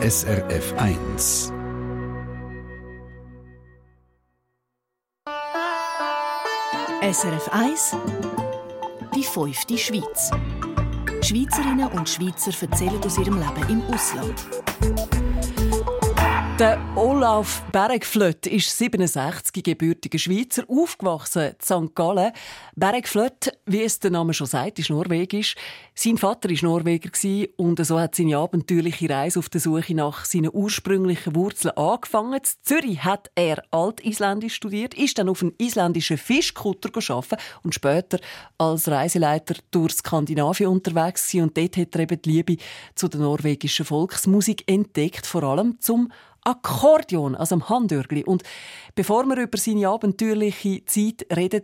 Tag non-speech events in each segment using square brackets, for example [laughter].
SRF 1. SRF 1 Die fünfte Schweiz. Schweizerinnen und Schweizer erzählen aus ihrem Leben im Ausland. Der Olaf Bergflöt ist 67 gebürtiger Schweizer, aufgewachsen in St. Gallen. Bergflöt, wie es der Name schon sagt, ist norwegisch. Sein Vater war Norweger und so hat seine abenteuerliche Reise auf der Suche nach seinen ursprünglichen Wurzeln angefangen. In Zürich hat er Altisländisch studiert, ist dann auf einen isländischen Fischkutter arbeiten und später als Reiseleiter durch Skandinavien unterwegs und dort hat er eben die Liebe zu der norwegischen Volksmusik entdeckt, vor allem zum Akkordeon, also am Handörgli. Und bevor wir über seine abenteuerliche Zeit reden,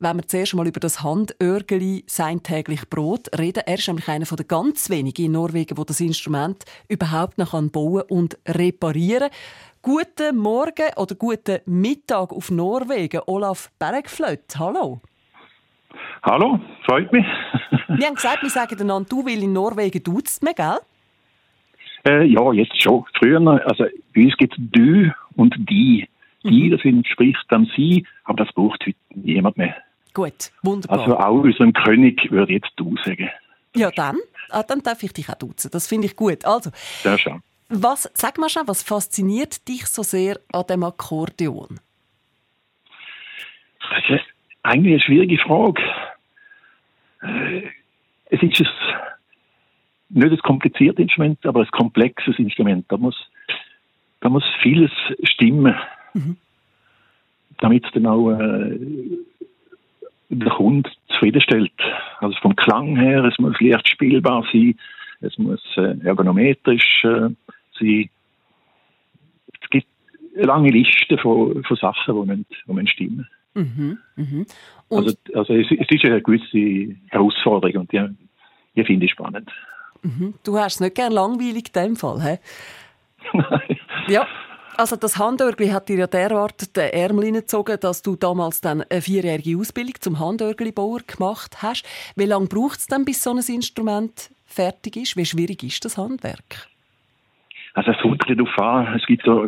wenn wir zuerst mal über das Handörgeli sein täglich Brot reden. Er ist nämlich einer der ganz wenigen in Norwegen, der das Instrument überhaupt noch bauen und reparieren kann. Guten Morgen oder guten Mittag auf Norwegen, Olaf Bergflöt. Hallo. Hallo, freut mich. wir haben gesagt, wir sagen einander, du, weil in Norwegen duzt man, gell? Äh, ja, jetzt schon. Früher, also bei uns gibt es du und die. Die, mhm. das entspricht dann sie, aber das braucht heute niemand mehr. Gut, wunderbar. Also auch unserem König würde jetzt du sagen. Ja, dann, ah, dann darf ich dich auch duzen. Das finde ich gut. Also, Sehr schön. Was, sag mal schon, was fasziniert dich so sehr an dem Akkordeon? Das ist eigentlich eine schwierige Frage. Äh, es ist ein nicht ein kompliziertes Instrument, aber ein komplexes Instrument. Da muss, da muss vieles stimmen, mhm. damit es dann auch äh, der Kunde zufriedenstellt. Also vom Klang her, es muss leicht spielbar sein, es muss äh, ergonometrisch äh, sein. Es gibt eine lange Liste von, von Sachen, die müssen, die müssen stimmen. Mhm, mh. also, also es, es, ist eine gewisse Herausforderung und die, die finde ich spannend. Mhm. Du hast es nicht gern langweilig in dem Fall, hä? Nein. Ja. Also das Handörgli hat dir ja derart den Ärmel hineingezogen, dass du damals dann eine vierjährige Ausbildung zum Handörglibauer gemacht hast. Wie lange braucht es dann, bis so ein Instrument fertig ist? Wie schwierig ist das Handwerk? Also es kommt darauf an. Es gibt so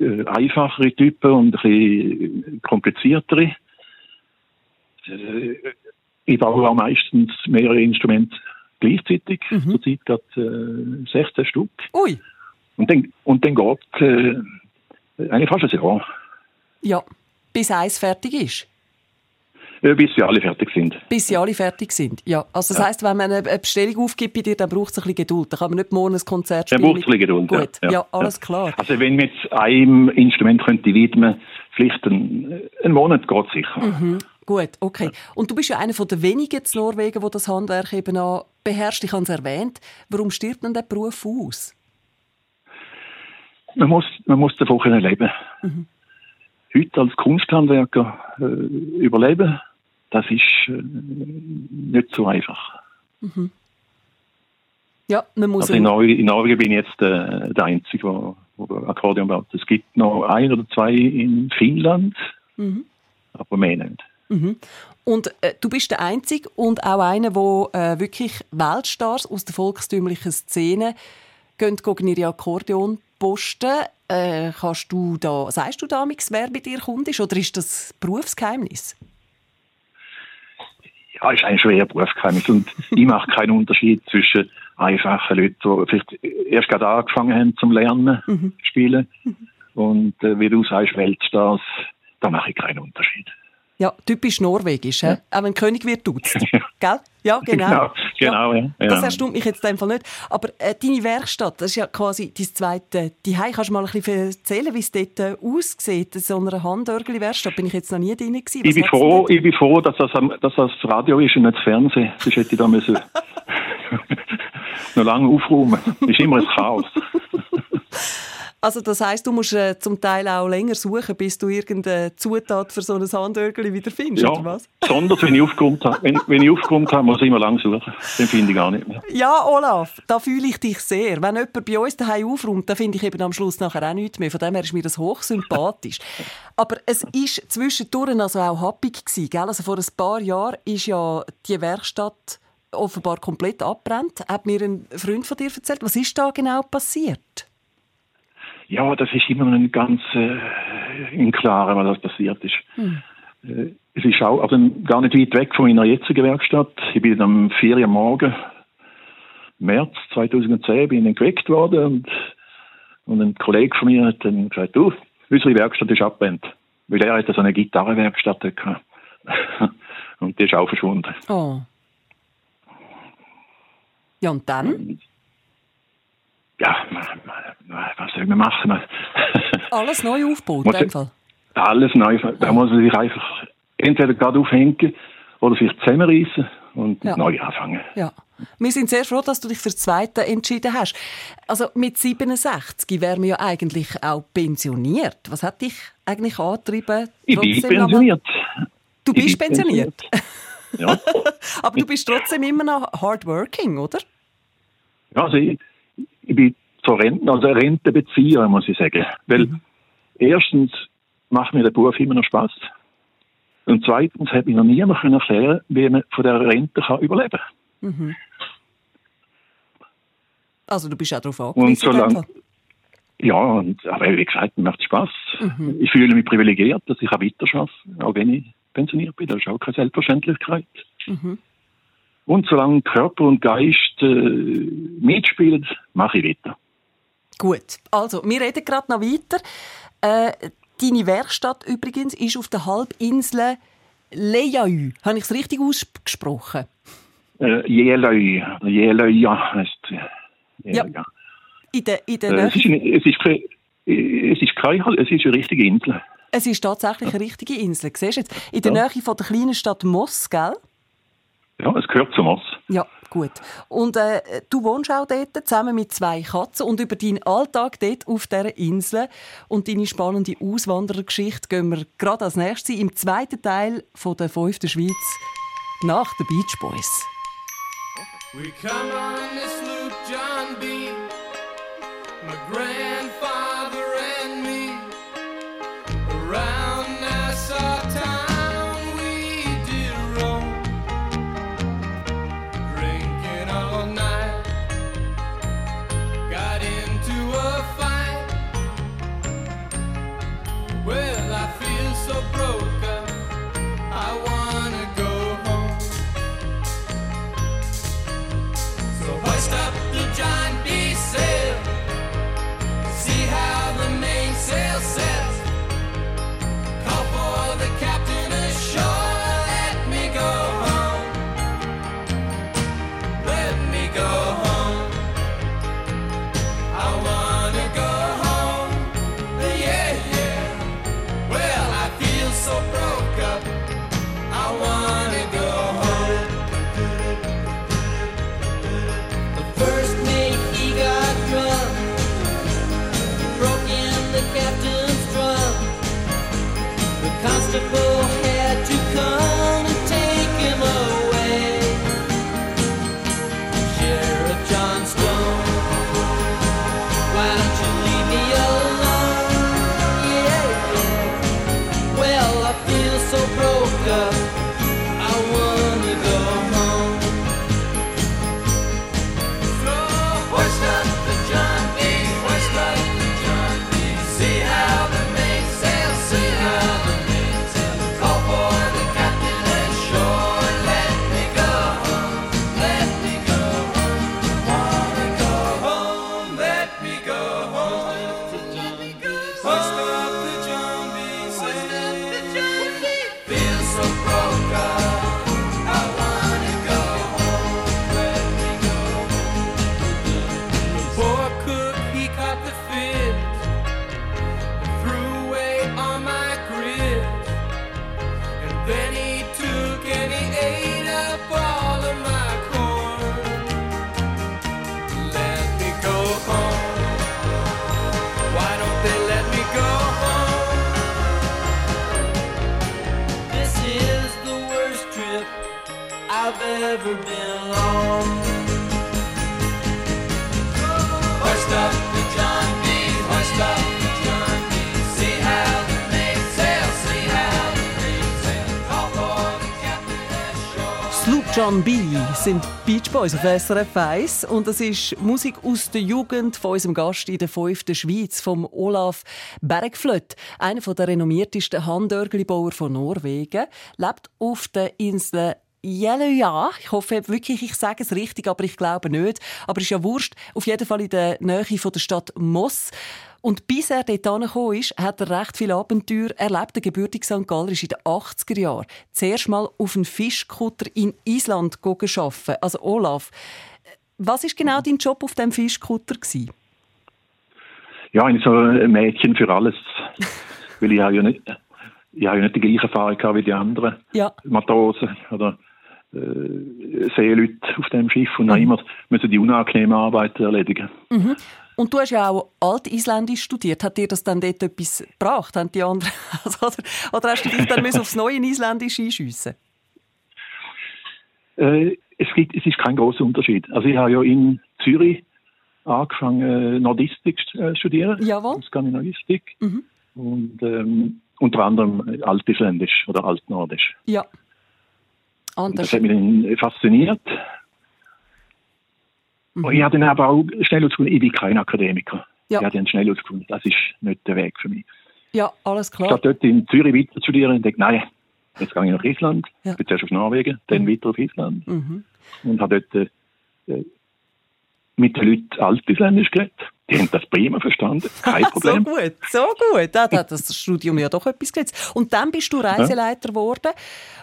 äh, einfachere Typen und ein bisschen kompliziertere. Äh, ich baue auch meistens mehrere Instrumente gleichzeitig, mhm. zurzeit gerade äh, 16 Stück. Ui. Und dann, und dann geht äh, eigentlich fast ein Jahr. Ja, bis eins fertig ist. Ja, bis sie alle fertig sind. Bis sie alle fertig sind, ja. Also das ja. heisst, wenn man eine Bestellung aufgibt bei dir, dann braucht es ein bisschen Geduld. Dann kann man nicht morgen ein Konzert spielen. Dann braucht es ein bisschen Geduld, Gut, ja, ja alles klar. Also wenn man jetzt einem Instrument könnte widmen, vielleicht einen, einen Monat geht es sicher. Mhm. Gut, okay. Und du bist ja einer der wenigen in Norwegen, der das Handwerk eben auch beherrscht. Ich habe es erwähnt. Warum stirbt denn der Beruf aus? Man muss, man muss davon leben mhm. Heute als Kunsthandwerker äh, überleben, das ist äh, nicht so einfach. Mhm. Ja, man muss... Also in, Norwegen, in Norwegen bin ich jetzt äh, der Einzige, der Akkordeon baut. Es gibt noch ein oder zwei in Finnland, mhm. aber mehr nicht. Mhm. Und äh, du bist der Einzige und auch einer, der äh, wirklich Weltstars aus der volkstümlichen Szene gehen gegen ihre Akkordeon posten. Äh, kannst du da, sagst du damals, wer bei dir kommt oder ist das Berufsgeheimnis? Ja, ist ein schwerer Berufsgeheimnis und [laughs] ich mache keinen Unterschied zwischen einfachen Leuten, die vielleicht erst gerade angefangen haben zum Lernen, mhm. spielen mhm. und äh, wie du sagst, Weltstars, da mache ich keinen Unterschied. Ja, typisch norwegisch. Ja. Auch wenn König wird, tut's. [laughs] Gell? Ja, genau. Genau, genau ja. ja. Das erstaunt mich jetzt in dem Fall nicht. Aber äh, deine Werkstatt, das ist ja quasi dein zweite Die Kannst du mal ein bisschen erzählen, wie es dort äh, aussieht, so einer Handörgeli-Werkstatt? Bin ich jetzt noch nie drin gewesen. ich bin, froh, ich bin froh, dass das, dass das Radio ist und nicht das Fernsehen. Sonst hätte ich da müssen [laughs] [laughs] noch lange aufräumen. Das ist immer ein Chaos. Also das heißt, du musst äh, zum Teil auch länger suchen, bis du irgendeine Zutat für so ein Handörgeli wieder findest, ja, oder was? Besonders wenn ich aufgeräumt habe. Wenn, wenn ich aufgeräumt habe, muss ich immer lang suchen. Den finde ich gar nicht mehr. Ja, Olaf, da fühle ich dich sehr. Wenn jemand bei uns daheim aufräumt, dann finde ich eben am Schluss nachher auch nichts mehr. Von dem her ist mir das hochsympathisch. [laughs] Aber es ist zwischendurch also auch happig gewesen, gell? Also vor ein paar Jahren ist ja die Werkstatt offenbar komplett abbrennt, hat mir ein Freund von dir erzählt. Was ist da genau passiert? Ja, das ist immer noch nicht ganz äh, im Klaren, was passiert ist. Hm. Äh, es ist auch also gar nicht weit weg von meiner jetzigen Werkstatt. Ich bin am 4 Uhr morgen, März 2010, bin ich geweckt worden und, und ein Kollege von mir hat dann gesagt, du, unsere Werkstatt ist abbrennt. Weil er hatte so eine Gitarrenwerkstatt gehabt. [laughs] und die ist auch verschwunden. Oh. Ja, und dann? Ja, was soll man machen? [laughs] Alles neu aufgebaut, in dem Fall? Alles neu. Da muss man sich einfach entweder gerade aufhängen oder sich zusammenreißen und ja. neu anfangen. Ja. Wir sind sehr froh, dass du dich für das Zweite entschieden hast. Also mit 67 wären wir ja eigentlich auch pensioniert. Was hat dich eigentlich angetrieben? Ich bin pensioniert. Du bist pensioniert? pensioniert. ja. [laughs] Aber du bist trotzdem immer noch hardworking, oder? Ja, also ich, ich bin zur Rente, also Rentebezieher, muss ich sagen. Weil mhm. erstens macht mir der Beruf immer noch Spaß. Und zweitens habe ich noch niemand erklären wie man von der Rente kann überleben kann. Mhm. Also du bist auch darauf angewiesen? Und solange, ja, und, aber wie gesagt, mir macht Spaß. Mhm. Ich fühle mich privilegiert, dass ich weiter arbeite, auch wenn ich pensioniert bin. Das ist auch keine Selbstverständlichkeit. Mhm. Und solange Körper und Geist äh, mitspielen, mache ich weiter. Gut, also wir reden gerade noch weiter. Äh, Deine Werkstatt übrigens ist auf der Halbinsel Lejaü. Habe ich es richtig ausgesprochen? Äh, Jelöy. ja, heißt ja. ja. In der, in der äh, es, ist es, ist es ist keine, es ist eine richtige Insel. Es ist tatsächlich eine richtige Insel. Siehst du jetzt? In der ja. Nähe von der kleinen Stadt Moss, gell? Ja, es gehört zu Moss. Ja, gut. Und äh, du wohnst auch dort zusammen mit zwei Katzen und über deinen Alltag dort auf dieser Insel und deine spannende Auswanderergeschichte gehen wir gerade als nächstes im zweiten Teil von der fünften Schweiz nach den Beach Boys. We come on this loop, John B. My John B. sind Beach Boys auf SRF 1 und das ist Musik aus der Jugend von unserem Gast in der fünften Schweiz, vom Olaf Bergflöt, einer der renommiertesten Handörgelbauer von Norwegen, lebt auf der Insel ja, ich hoffe wirklich, ich sage es richtig, aber ich glaube nicht. Aber ist ja wurscht. Auf jeden Fall in der Nähe von der Stadt Moss. Und bis er dort angekommen ist, hat er recht viele Abenteuer erlebt. Der gebürtige St. Galler ist in den 80er Jahren zuerst mal auf einen Fischkutter in Island arbeiten. Also Olaf, was ist genau dein Job auf dem Fischkutter gewesen? Ja, ein so ein Mädchen für alles. [laughs] Weil ich habe ja nicht, ich habe ja nicht die gleiche Erfahrung wie die anderen ja. Matrosen oder äh, Seeleute auf dem Schiff und mhm. immer müssen die unangenehme Arbeit erledigen. Mhm. Und du hast ja auch Altisländisch studiert. Hat dir das dann dort etwas gebracht? Haben die anderen, [laughs] also, oder, oder hast du dich dann aufs neue Isländisch einschiessen? Äh, es, gibt, es ist kein großer Unterschied. Also ich habe ja in Zürich angefangen, Nordistik zu äh, studieren. Jawohl. Skandinavistik. Mhm. Und ähm, unter anderem Altisländisch oder Altnordisch. Ja. Und das hat mich dann fasziniert. Mhm. Und ich habe dann aber auch schnell herausgefunden, ich bin kein Akademiker. Ja. Ich habe dann schnell herausgefunden, das ist nicht der Weg für mich. Ja, alles klar. Statt dort in Zürich weiter zu studieren, denke ich, nein, jetzt gehe ich nach Island, ja. bin zuerst auf Norwegen, dann mhm. weiter auf Island. Mhm. Und habe dort äh, mit den Leuten Altisländisch geredet. Die haben das prima verstanden, kein [laughs] Problem. so gut, so gut. Da hat das Studium ja doch etwas gesetzt. Und dann bist du Reiseleiter geworden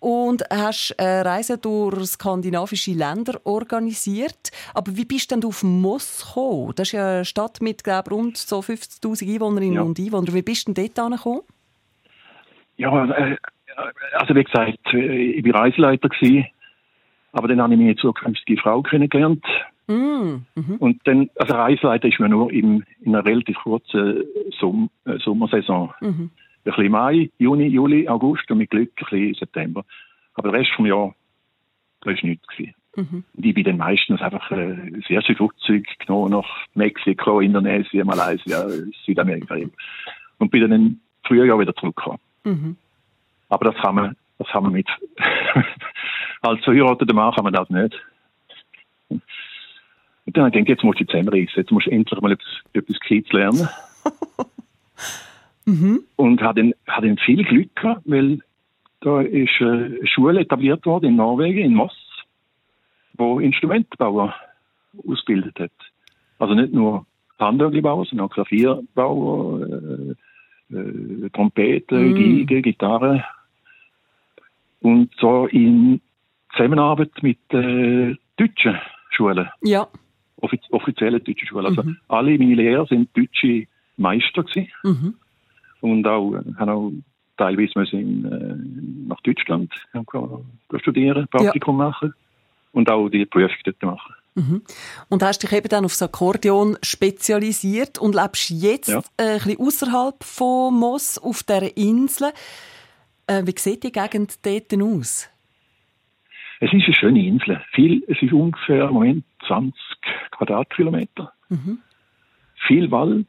und hast äh, Reisen durch skandinavische Länder organisiert. Aber wie bist du denn auf Moss gekommen? Das ist ja eine Stadt mit glaub, rund so 50'000 Einwohnerinnen ja. und Einwohnern. Wie bist du denn dort angekommen? Ja, äh, also wie gesagt, äh, ich war Reiseleiter. Gewesen, aber dann habe ich meine zukünftige Frau kennengelernt. Mm, mhm. Und dann, also Reiseleiter ist mir nur im, in einer relativ kurzen Som äh, Sommersaison. Mhm. Ein bisschen Mai, Juni, Juli, August und mit Glück ein bisschen September. Aber der Rest vom Jahr, da war nichts. Gewesen. Mhm. Ich bin dann meistens einfach äh, sehr viel Flugzeug genommen nach Mexiko, Indonesien, Malaysia, Südamerika. Und bin dann im Frühjahr wieder zurückgekommen. Mhm. Aber das haben wir, das haben wir mit, [laughs] als verheirateter Mann kann man das nicht. Und dann habe ich gedacht, jetzt musst du zusammenreißen, jetzt musst du endlich mal etwas, etwas Kids lernen. [laughs] mhm. Und habe dann, viel Glück gehabt, weil da ist eine Schule etabliert worden in Norwegen, in Moss, wo Instrumentbauer ausgebildet hat. Also nicht nur Handwerkbauer, sondern auch Klavierbauer, äh, äh, Trompete, mm. Geige, Gitarre. Und so in Zusammenarbeit mit äh, deutschen Schulen. Ja offiz offizielle deutsche Schule. Also mhm. alle meine Lehrer sind deutsche Meister gewesen. Mhm. Und auch, äh, haben auch teilweise müssen in, äh, nach Deutschland studieren, Praktikum ja. machen und auch die Prüfung dort machen. Mhm. Und hast dich eben dann aufs Akkordeon spezialisiert und lebst jetzt ja. äh, ein bisschen außerhalb von Moss auf dieser Insel. Äh, wie sieht die Gegend dort aus? Es ist eine schöne Insel. Viel, es ist ungefähr im Moment 20 Quadratkilometer. Mhm. Viel Wald,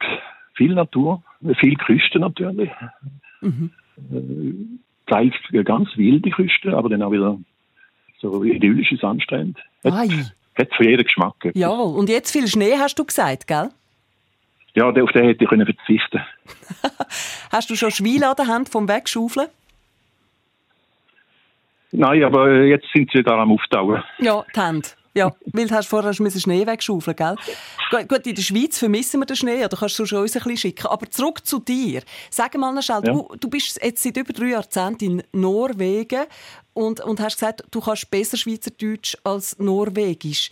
viel Natur, viel Küste natürlich. Mhm. Äh, teils ganz wilde Küste, aber dann auch wieder so idyllische Sandstrände. Hat, hat für jeden Geschmack. Ja, und jetzt viel Schnee, hast du gesagt, gell? Ja, auf den hätte ich verzichten [laughs] Hast du schon Schweine an der Hand vom Wegschaufeln? Nein, aber jetzt sind sie da am Auftauen. Ja, die Hände. Ja, weil du hast vorher müssen Schnee wegschaufeln, gell? Gut, in der Schweiz vermissen wir den Schnee, oder kannst du schon uns ein bisschen schicken. Aber zurück zu dir. Sag mal schnell, ja. du, du bist jetzt seit über drei Jahrzehnten in Norwegen und, und hast gesagt, du kannst besser Schweizerdeutsch als Norwegisch.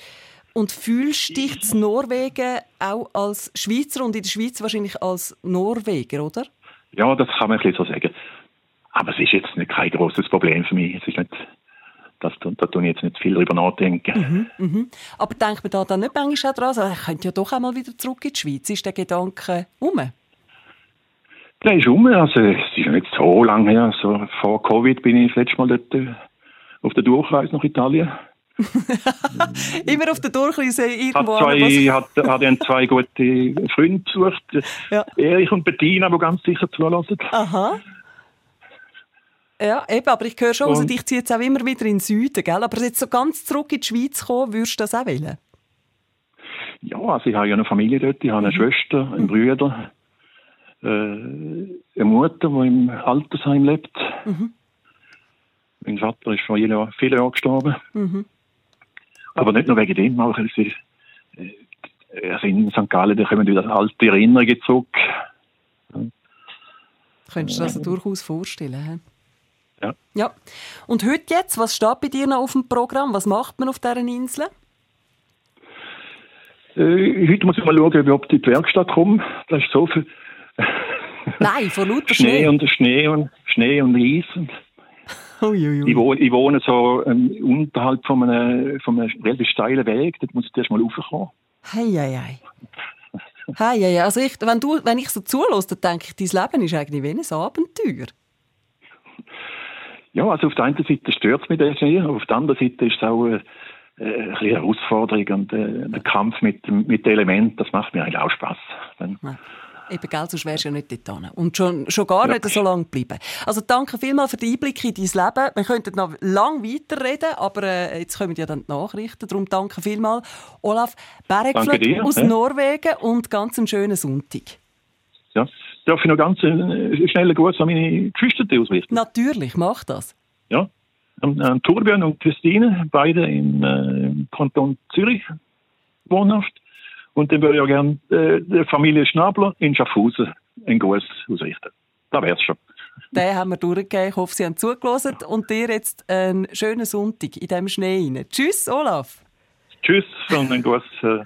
Und fühlst dich in Norwegen auch als Schweizer und in der Schweiz wahrscheinlich als Norweger, oder? Ja, das kann man ein bisschen so sagen. Aber es ist jetzt nicht kein großes Problem für mich. Es ist nicht, das, da tue ich jetzt nicht viel drüber nachdenken. Mhm, mhm. Aber denkt man da dann nicht manchmal auch dran, also, ich könnte ja doch einmal wieder zurück in die Schweiz. Ist der Gedanke um? Der ist um. Also, es ist nicht so lange her. Also, vor Covid bin ich das letzte Mal dort äh, auf der Durchreise nach Italien. [laughs] Immer auf der Durchreise irgendwo. Hat zwei, hat, hat zwei gute Freunde besucht. Ja. Erich und Bettina, die ganz sicher zulassen. Aha. Ja, eben, aber ich höre schon, also dich zieht jetzt auch immer wieder in den Süden, gell? Aber jetzt so ganz zurück in die Schweiz kommen, würdest du das auch wollen? Ja, also ich habe ja eine Familie dort, ich habe eine mhm. Schwester, einen Bruder, äh, eine Mutter, die im Altersheim lebt. Mhm. Mein Vater ist vor vielen Jahren gestorben. Mhm. Aber nicht nur wegen dem, auch ist, äh, also in St. Gallen, da kommen wieder alte Erinnerungen zurück. Könntest du dir das also durchaus vorstellen? Ja. ja. Und heute jetzt, was steht bei dir noch auf dem Programm? Was macht man auf diesen Inseln? Äh, heute muss ich mal schauen, ob ich auf die Werkstatt komme. Da ist so viel. [laughs] Nein, von lauter Schnee. Schnee und Schnee und Schnee und Eis. Und Uiuiui. Ich, wohne, ich wohne so ähm, unterhalb von einem, von einem relativ steilen Weg. Dort muss ich erst mal raufkommen. Hei, hei, hei. hei, hei. Also ich, wenn, du, wenn ich so zulasse, dann denke ich, dein Leben ist eigentlich wie ein Abenteuer. Ja, also auf der einen Seite stört es mich das sehr, auf der anderen Seite ist es auch äh, äh eine Herausforderung und äh, der Kampf mit, mit den Elementen, das macht mir eigentlich auch Spass. Dann, ja. Eben, gell, sonst wärst du ja nicht dort. Und schon, schon gar ja. nicht so lange bleiben. Also danke vielmals für den Einblick in dein Leben. Wir könnten noch lange weiterreden, aber äh, jetzt kommen ja dann die Nachrichten. Darum danke vielmals. Olaf Beregflöt aus ja. Norwegen und ganz einen schönen Sonntag. Ja. Darf ich noch ganz äh, schnell einen Gruß an meine Geschwister ausrichten? Natürlich, mach das. Ja. An, an Torbjörn und Christine, beide im, äh, im Kanton Zürich wohnhaft. Und dann würde ich auch gerne äh, der Familie Schnabler in Schaffhausen einen Gruß ausrichten. Da wäre es schon. Den haben wir durchgegeben. Ich hoffe, Sie haben zugelassen. Und dir jetzt einen schönen Sonntag in diesem Schnee rein. Tschüss, Olaf. Tschüss und einen Gruß. Äh,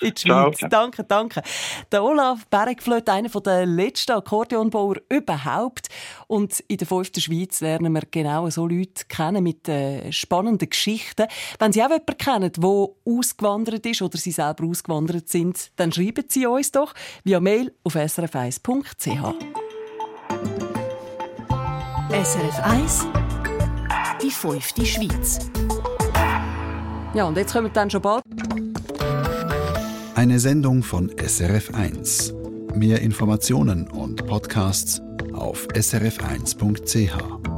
in die Schweiz. Ciao. Danke, danke. Der Olaf Bergflöt, einer der letzten Akkordeonbauer überhaupt. Und in der fünften Schweiz lernen wir genau so Leute kennen mit äh, spannenden Geschichten. Wenn Sie auch jemanden kennen, der ausgewandert ist oder Sie selber ausgewandert sind, dann schreiben Sie uns doch via Mail auf srf1.ch. SRF 1 Die fünfte Schweiz. Ja, und jetzt kommen wir dann schon bald. Eine Sendung von SRF1. Mehr Informationen und Podcasts auf srf1.ch.